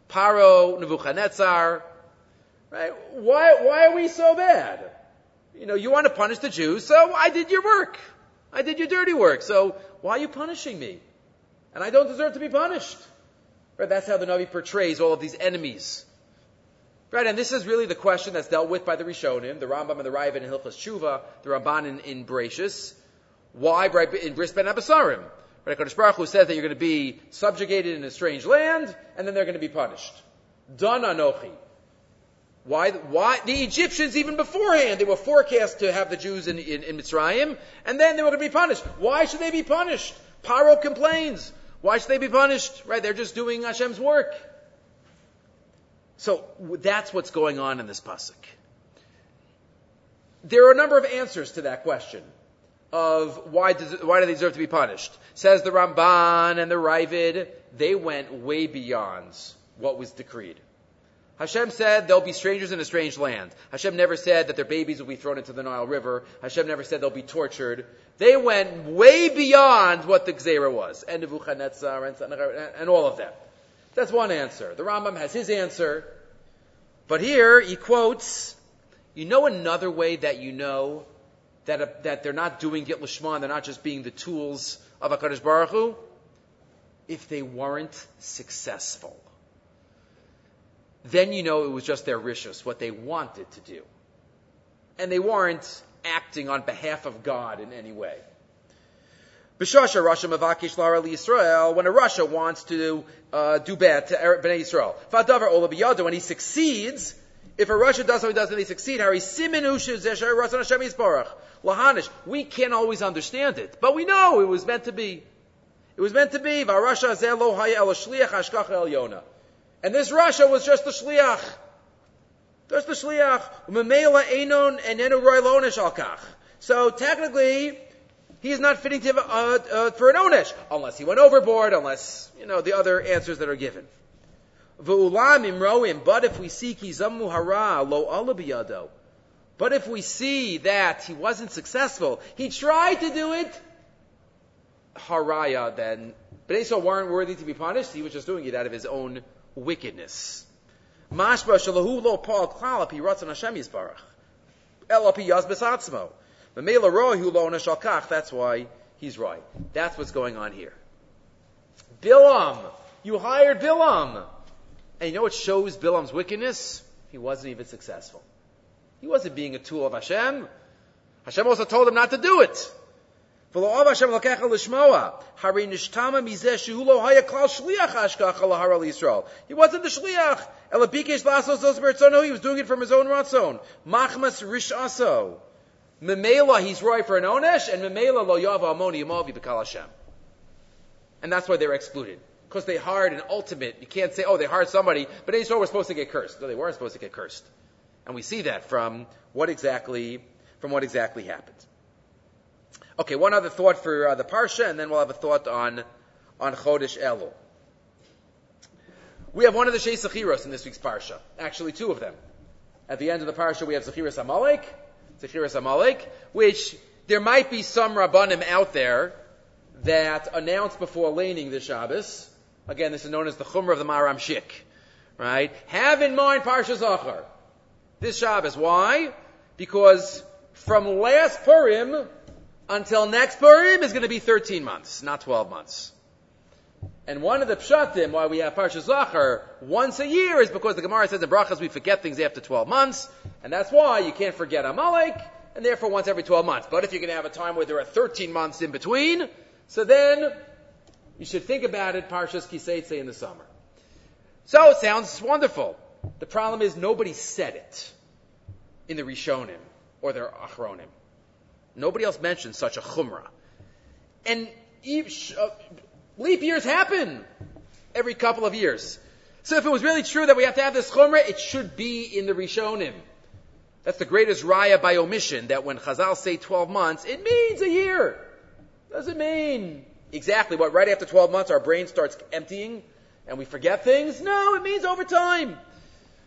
S1: Paro, Nebuchadnezzar, right? Why, why are we so bad? You know, you want to punish the Jews, so I did your work. I did your dirty work, so why are you punishing me? And I don't deserve to be punished. Right? That's how the Navi portrays all of these enemies. Right, and this is really the question that's dealt with by the Rishonim, the Rambam and the Raavad in Hilchas Tshuva, the Ramban in, in Bereshis. Why right, in Bris Bein HaBesarim? Right, Kodesh Baruch Hu says that you're going to be subjugated in a strange land, and then they're going to be punished. Done anochi. Why, why, the Egyptians even beforehand, they were forecast to have the Jews in, in, in Mitzrayim, and then they were going to be punished. Why should they be punished? Paro complains. Why should they be punished? Right, they're just doing Hashem's work. So that's what's going on in this pasuk. There are a number of answers to that question of why, does, why do they deserve to be punished. Says the Ramban and the Raavad, they went way beyond what was decreed. Hashem said there'll be strangers in a strange land. Hashem never said that their babies will be thrown into the Nile River. Hashem never said they'll be tortured. They went way beyond what the Gzera was. And and, and all of that. That's one answer. The Rambam has his answer. But here he quotes, you know another way that you know that, uh, that they're not doing Git Lishma, they're not just being the tools of HaKadosh Baruch Hu? If they weren't successful. Then you know it was just their rishus, what they wanted to do. And they weren't acting on behalf of God in any way. B'shasha Rasha Mavakish Lara Yisrael, when a Russia wants to uh, do bad to Bnei Yisrael. Fadavar Ola Biyada, when he succeeds, if a Rasha does something doesn't he succeed, Yisbarach. Lahanish. We can't always understand it, but we know it was meant to be. It was meant to be. And this Russia was just the Shliach. Just the Shliach. So technically, he is not fitting to, uh, uh, for an onesh, unless he went overboard, unless, you know, the other answers that are given. But if we see kizamu hara lo alabiyado, but if we see that he wasn't successful, he tried to do it, haraya then, but Esau weren't worthy to be punished, he was just doing it out of his own wickedness. Mashba shalahu lo paul klal api ratzon Hashem yisbarach. El api yaz besatzmo. That's why he's right. That's what's going on here. Bilam, you hired Bilam. And you know what shows Bilam's wickedness? He wasn't even successful. He wasn't being a tool of Hashem. Hashem also told him not to do it. He wasn't the shliach. He was doing it from his own ratzon. Machmas rishaso. Memela, he's right for an onesh, and Memela lo yava amoni yamavi b'kal Hashem. And that's why they're excluded. Because they hired an ultimate. You can't say, oh, they hired somebody, but Israel were supposed to get cursed. No, they weren't supposed to get cursed. And we see that from what exactly, from what exactly happened. Okay, one other thought for uh, the Parsha, and then we'll have a thought on, on Chodesh Elul. We have one of the Shei Sechiros in this week's Parsha. Actually, two of them. At the end of the Parsha, we have Zechiras Amalek, Zechiras Amalek, which there might be some Rabbanim out there that announce before laning the Shabbos. Again, this is known as the Chumrah of the Maharam Shik. Right? Have in mind Parsha Zachar. This Shabbos. Why? Because from last Purim until next Purim is going to be 13 months, not 12 months. And one of the pshatim why we have Parsha Zachar once a year is because the Gemara says in Brachas we forget things after 12 months, and that's why you can't forget Amalek, and therefore once every 12 months. But if you're going to have a time where there are 13 months in between, so then you should think about it Parshas Kiseitse in the summer. So it sounds wonderful. The problem is nobody said it in the Rishonim or their Achronim. Nobody else mentioned such a chumrah. And uh, leap years happen every couple of years. So if it was really true that we have to have this chumrah, it should be in the Rishonim. That's the greatest raya by omission, that when Chazal say 12 months, it means a year. Doesn't mean exactly what, right after 12 months our brain starts emptying and we forget things? No, it means over time.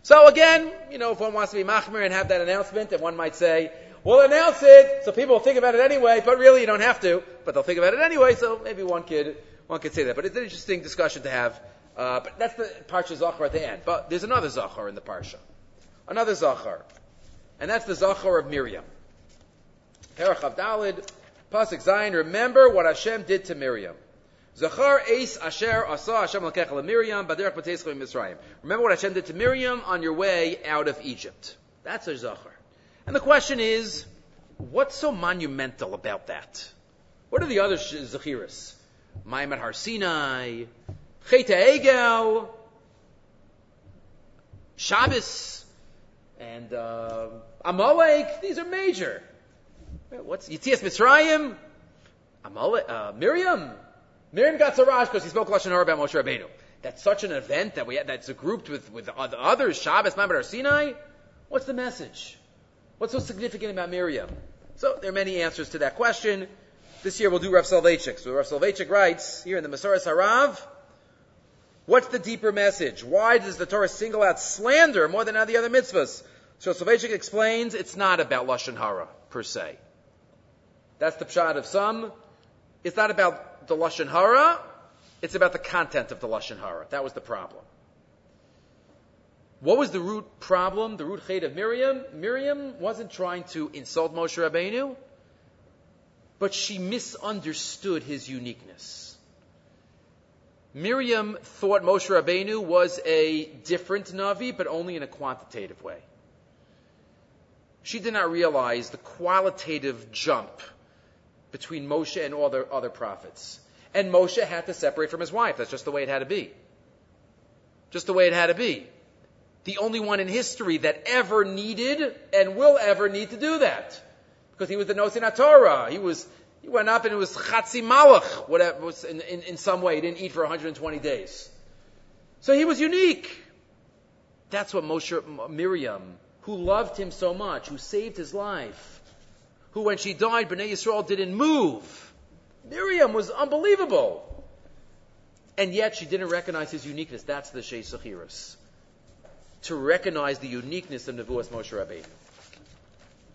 S1: So again, you know, if one wants to be machmir and have that announcement, then one might say, we'll announce it so people will think about it anyway, but really you don't have to, but they'll think about it anyway, so maybe one could, one could say that. But it's an interesting discussion to have. Uh, but that's the Parsha Zachar at the end. But there's another Zachar in the Parsha. Another Zachar. And that's the Zachar of Miriam. Perach Avdalid, Pasuk Zion, remember what Hashem did to Miriam. Zachar Asher Asa Hashem Miriam Mitzrayim. Remember what Hashem did to Miriam on your way out of Egypt. That's a Zachar. And the question is, what's so monumental about that? What are the other Zachiras? Maamad Har Sinai, Cheta Egel, Shabbos, and uh, Amalek. These are major. What's Yitzias Mitzrayim? Amalek, uh, Miriam. Miriam got Sarash because he spoke Lashon Hara about Moshe Rabbeinu. That's such an event that we had, that's grouped with, with the others, Shabbos, Har Sinai. What's the message? What's so significant about Miriam? So there are many answers to that question. This year we'll do Rav Soloveitchik. So Rav Soloveitchik writes here in the Masoras Harav, what's the deeper message? Why does the Torah single out slander more than the other mitzvahs? So Soloveitchik explains it's not about Lashon Hara per se. That's the pshat of some. It's not about the Lashon Hara. It's about the content of the Lashon Hara. That was the problem. What was the root problem, the root hate of Miriam? Miriam wasn't trying to insult Moshe Rabbeinu, but she misunderstood his uniqueness. Miriam thought Moshe Rabbeinu was a different Navi, but only in a quantitative way. She did not realize the qualitative jump between Moshe and all the other prophets. And Moshe had to separate from his wife. That's just the way it had to be. Just the way it had to be the only one in history that ever needed and will ever need to do that. Because he was the Nosin Torah. He was, he went up and it was Chatzi Malach, whatever, in, in, in some way. He didn't eat for 120 days. So he was unique. That's what Moshe, Miriam, who loved him so much, who saved his life, who when she died, Bnei Yisrael didn't move. Miriam was unbelievable. And yet she didn't recognize his uniqueness. That's the Shei Sachiris to recognize the uniqueness of Nevuas Moshe Rabbeinu.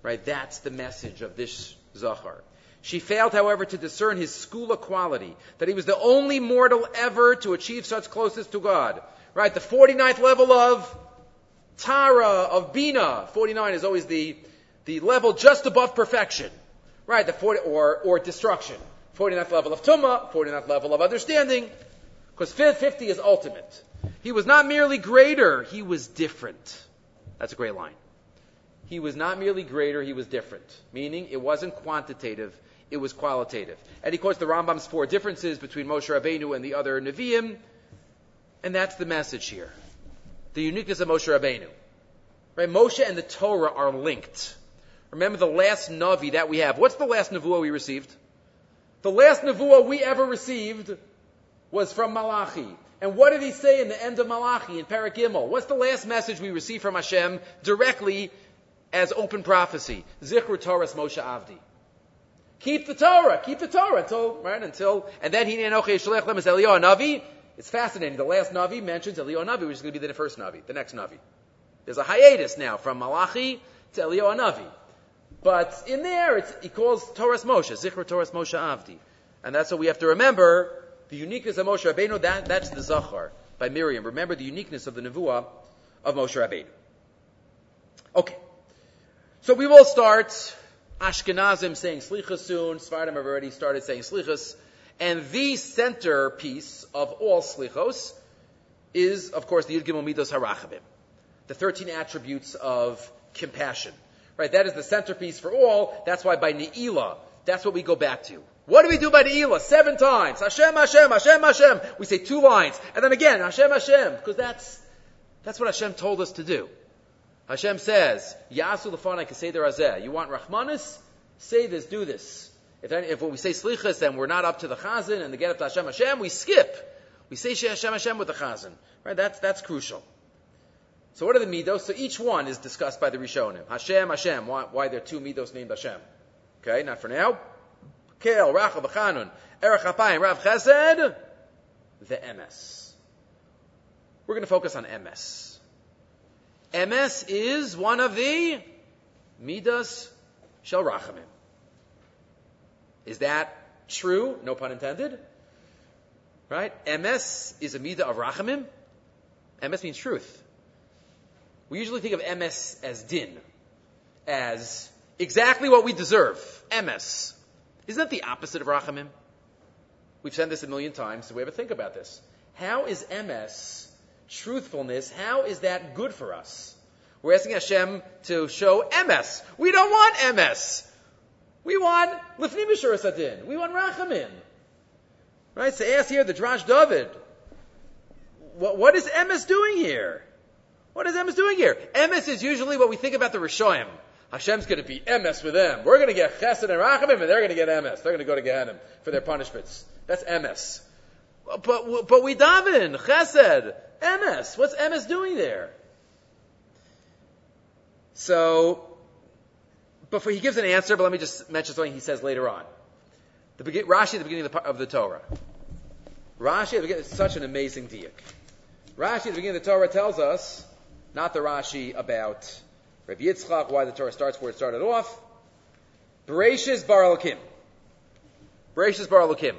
S1: Right? That's the message of this Zachar. She failed, however, to discern his skula quality, that he was the only mortal ever to achieve such closeness to God. Right? The 49th level of Tara, of Bina. 49 is always the, the level just above perfection. Right? The 40, or, or destruction. 49th level of Tumah, 49th level of understanding. Because 50 is ultimate. He was not merely greater, he was different. That's a great line. He was not merely greater, he was different. Meaning, it wasn't quantitative, it was qualitative. And he quotes the Rambam's four differences between Moshe Rabbeinu and the other Nevi'im, and that's the message here. The uniqueness of Moshe Rabbeinu. Right? Moshe and the Torah are linked. Remember the last Navi that we have. What's the last Nevuah we received? The last Nevuah we ever received was from Malachi. And what did he say in the end of Malachi in Parak Gimel? What's the last message we received from Hashem directly as open prophecy? Zichru Torah Moshe Avdi. Keep the Torah, keep the Torah until, right, until, and then he Enochi Shalech Lem is Eliyahu Navi. It's fascinating. The last Navi mentions Eliyahu Navi, which is going to be the first Navi, the next Navi. There's a hiatus now from Malachi to Eliyahu Navi. But in there, it's, he calls Torah Moshe, Zichru Torah Moshe Avdi. And that's what we have to remember the uniqueness of Moshe Rabbeinu, that, that's the Zachar by Miriam. Remember the uniqueness of the Nevuah of Moshe Rabbeinu. Okay. So we will start Ashkenazim saying Slichas soon. Svardim have already started saying Slichas. And the centerpiece of all Slichos is, of course, the Yud Gimel Midos Harachamim. The 13 attributes of compassion. Right? That is the centerpiece for all. That's why by Ne'ilah, that's what we go back to. What do we do by the Elah? Seven times. Hashem, Hashem, Hashem, Hashem. We say two lines. And then again, Hashem, Hashem. Because that's, that's what Hashem told us to do. Hashem says, Yasu lefanai kaseder azeh. You want Rahmanis? Say this, do this. If, any, if we say slichas, then we're not up to the chazan and the get up to Hashem, Hashem, we skip. We say Hashem, Hashem with the chazan. Right? That's, that's crucial. So what are the midos? So each one is discussed by the Rishonim. Hashem, Hashem. Why, why there are two midos named Hashem? Okay, not for now. Kel, Rachel, B'chanun, Erech Apayim, Rav Chesed, the emes. We're going to focus on emes. emes is one of the Midas Shel Rachamim. Is that true? No pun intended. Right? emes is a Midah of Rachamim. emes means truth. We usually think of emes as din, as exactly what we deserve. emes. Isn't that the opposite of rachamim? We've said this a million times, so we to think about this. How is emes, truthfulness, how is that good for us? We're asking Hashem to show emes. We don't want emes. We want Lifnim Sadin. We want Rachamim. Right? So ask here the Drash David. What, what is emes doing here? What is emes doing here? emes is usually what we think about the Rishoyim. Hashem's going to be emes with them. We're going to get Chesed and Rachamim, and they're going to get emes. They're going to go to Gehenim for their punishments. That's emes. But, but we daven, Chesed, emes. What's emes doing there? So, before he gives an answer, but let me just mention something he says later on. The Rashi at the beginning of the, of the Torah. Rashi at the beginning such an amazing diak. Rashi at the beginning of the Torah tells us, not the Rashi about Rabbi Yitzchak, why the Torah starts where it started off. Bereshis bar Elokim. Bereshis bar Elokim.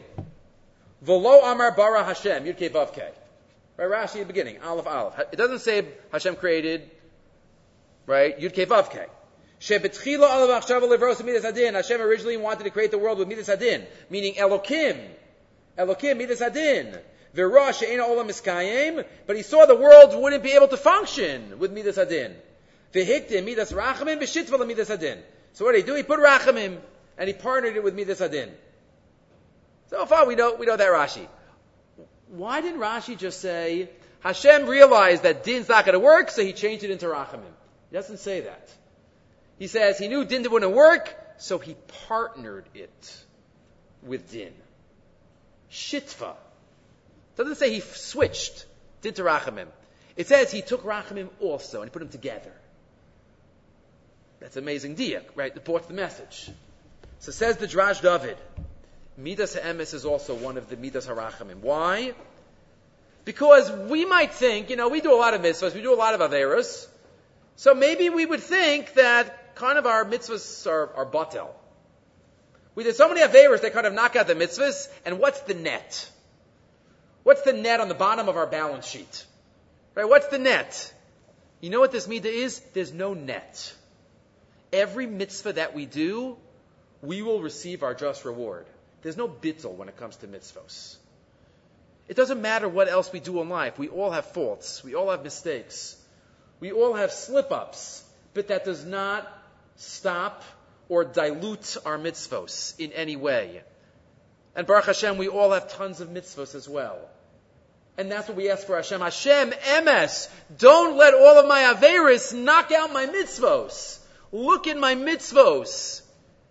S1: Volo Amar bara Hashem, Yud Vav. Right, Rashi at the beginning, Aleph Aleph. It doesn't say Hashem created, right, Yud Kei Vav Kei. Shebetchila Aleph Achshav Levros Midas Adin. Hashem originally wanted to create the world with Midas Adin, meaning Elokim. Elokim, Midas Adin. Miskayim, but he saw the world wouldn't be able to function with Midas Adin. Midas rachamim midas adin. So what did he do? He put rachamim and he partnered it with midas adin. So far we know we know that Rashi. Why didn't Rashi just say Hashem realized that din's not going to work, so he changed it into rachamim? He doesn't say that. He says he knew din wouldn't work, so he partnered it with din. Shitva. Doesn't say he switched din to rachamim. It says he took rachamim also and he put them together. That's amazing diak, right? It brought the message. So says the Drash David, Midas Ha'emes is also one of the Midas Harachamim. Why? Because we might think, you know, we do a lot of mitzvahs, we do a lot of averas, so maybe we would think that kind of our mitzvahs are, are batel. We did so many averas, they kind of knock out the mitzvahs, and what's the net? What's the net on the bottom of our balance sheet? Right? What's the net? You know what this midah is? There's no net every mitzvah that we do, we will receive our just reward. There's no bitzel when it comes to mitzvahs. It doesn't matter what else we do in life. We all have faults. We all have mistakes. We all have slip ups. But that does not stop or dilute our mitzvahs in any way. And Baruch Hashem, we all have tons of mitzvahs as well. And that's what we ask for Hashem. Hashem, emes, don't let all of my averis knock out my mitzvahs. Look at my mitzvos.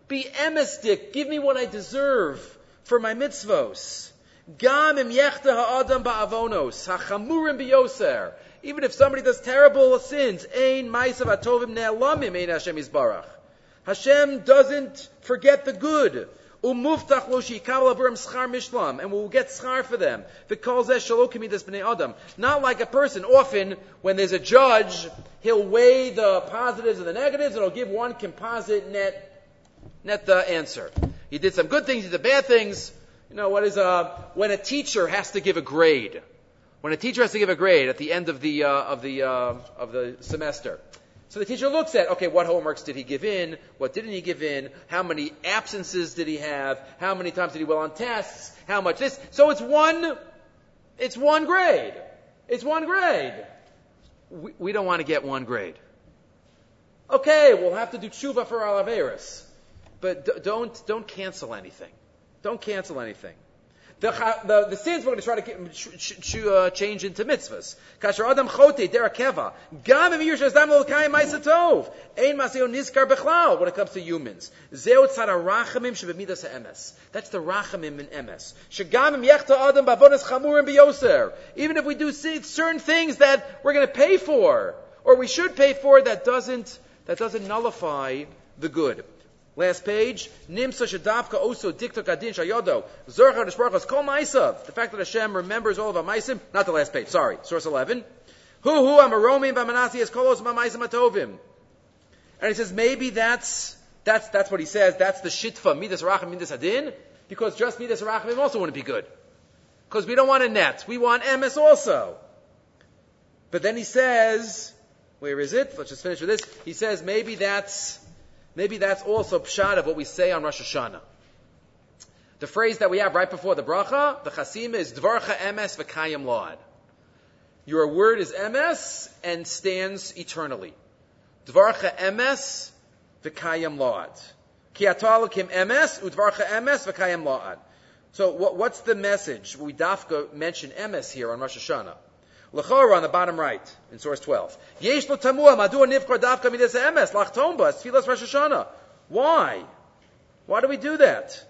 S1: Be emestic. Give me what I deserve for my mitzvos. Gam im yechte ha'adam ba'avonos, ha'chamurim biyoser. Even if somebody does terrible sins, ein ma'asav atovim ne'elamim ein Hashem yisbarach. Hashem doesn't forget the good. Umuftach lo shikabel aburim schar mishlam, and we'll get schar for them. V'kol zeh shalokim midas b'nei adam. Not like a person. Often, when there's a judge, he'll weigh the positives and the negatives, and he'll give one composite net, net the answer. He did some good things, he did bad things. You know, what is a, when a teacher has to give a grade. When a teacher has to give a grade at the end of the, uh, of the, uh, of the semester. So the teacher looks at, okay, what homeworks did he give in? What didn't he give in? How many absences did he have? How many times did he well on tests? How much this? So it's one, it's one grade. It's one grade. We, we don't want to get one grade. Okay, we'll have to do tshuva for our Averis. But d- don't, don't cancel anything. Don't cancel anything. The, the, the sins we're going to try to uh, change into mitzvahs. Kasher adam chote. Gam l'kayim ma'isatov. Ein maseo nizkar bechlal when it comes to humans. Zeo. That's the rachamim in emes. Yechta adam. Even if we do certain things that we're going to pay for, or we should pay for, that doesn't, that doesn't nullify the good. Last page. Nimsa shadavka also diktok adin shayodo. Zercha kol. The fact that Hashem remembers all of our. Not the last page. Sorry. Source 11. Hu hu amaromim b'manasi es kolos ma'maisim atovim. And he says maybe that's, that's, that's what he says. That's the shitfa. Midas racham midas adin. Because just midas racham also wouldn't be good. Because we don't want a net. We want emes also. But then he says, where is it? Let's just finish with this. He says maybe that's, Maybe that's also pshat of what we say on Rosh Hashanah. The phrase that we have right before the bracha, the chasim is dvarcha emes v'kayim lad. Your word is emes and stands eternally. Dvarcha emes v'kayim lad. Ki kim emes udvarcha emes v'kayim lad. So what, what's the message? We dafka mention emes here on Rosh Hashanah. Lechora on the bottom right in source 12. Yesh lo tamua madua nivkor davka midas emes tfilas Rosh Hashanah. Why? Why do we do that?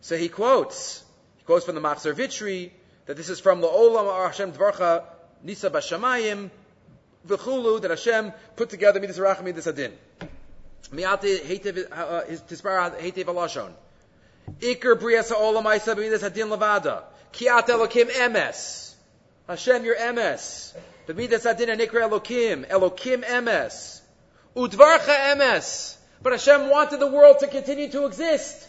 S1: So he quotes, he quotes from the Machzor Vitry that this is from the Olam Hashem Dvarcha Nisa Bashamayim v'chulu that Hashem put together midas racham midas adin. Mi'ate hetev uh, his tispar hetev alashon. Iker briasa olam aisa midas adin levada. Kiat elokim emes. Hashem, your emes. B'midas adin anikra Elokim. Elokim emes. Udvarcha emes. But Hashem wanted the world to continue to exist.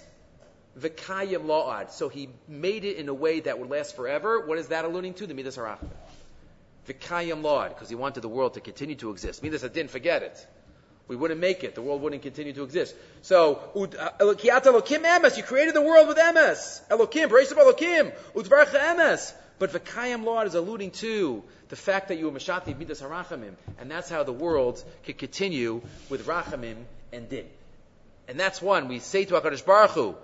S1: V'kayim la'ad. So he made it in a way that would last forever. What is that alluding to? The Midas Harachim. V'kayim la'ad. Because he wanted the world to continue to exist. Midas adin, forget it. We wouldn't make it. The world wouldn't continue to exist. So, uh, Elokim emes. You created the world with emes. Elokim, of Elokim. Udvarcha emes. But V'kayim Lord is alluding to the fact that you were Mashati Midas Harachamim, and that's how the world could continue with Rachamim and Din. And that's one. We say to HaKadosh Baruch Hu,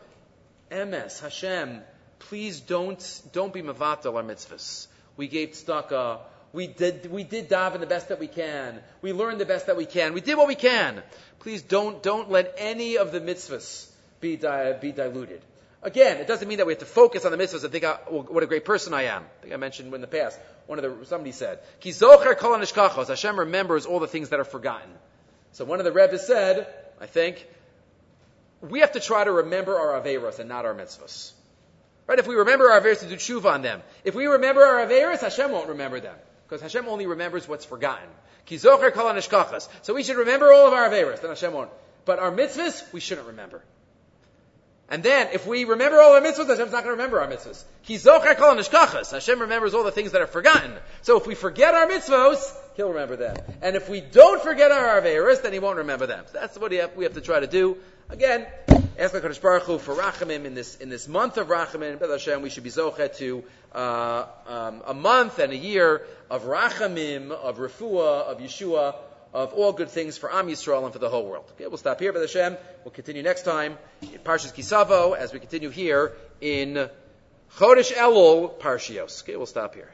S1: Emes, Hashem, please don't, don't be Mavatal our mitzvahs. We gave tzedakah. We did, we did daven the best that we can. We learned the best that we can. We did what we can. Please don't, don't let any of the mitzvahs be, di- be diluted. Again, it doesn't mean that we have to focus on the mitzvahs and think, oh, what a great person I am. I think I mentioned in the past. One of the somebody said, "Ki zocher kol Hashem remembers all the things that are forgotten. So one of the Rebbe said, I think, we have to try to remember our averos and not our mitzvahs. Right? If we remember our averos to do tshuva on them. If we remember our averos, Hashem won't remember them. Because Hashem only remembers what's forgotten. Ki zocher kol So we should remember all of our averos, then Hashem won't. But our mitzvahs, we shouldn't remember. And then, if we remember all our mitzvahs, Hashem's not going to remember our mitzvahs. Ki zocher kol nishkachas. Hashem remembers all the things that are forgotten. So if we forget our mitzvahs, He'll remember them. And if we don't forget our averis, then He won't remember them. So that's what we have, we have to try to do. Again, ask HaKadosh Baruch Hu for Rachamim in this, in this month of Rachamim. B'ez Hashem, we should be zochet to, uh, um, a month and a year of Rachamim, of Refuah, of Yeshua, of all good things for Am Yisrael and for the whole world. Okay, we'll stop here, B'ez Hashem. We'll continue next time in Parshas Kisavo as we continue here in Chodesh Elul Parshios. Okay, we'll stop here.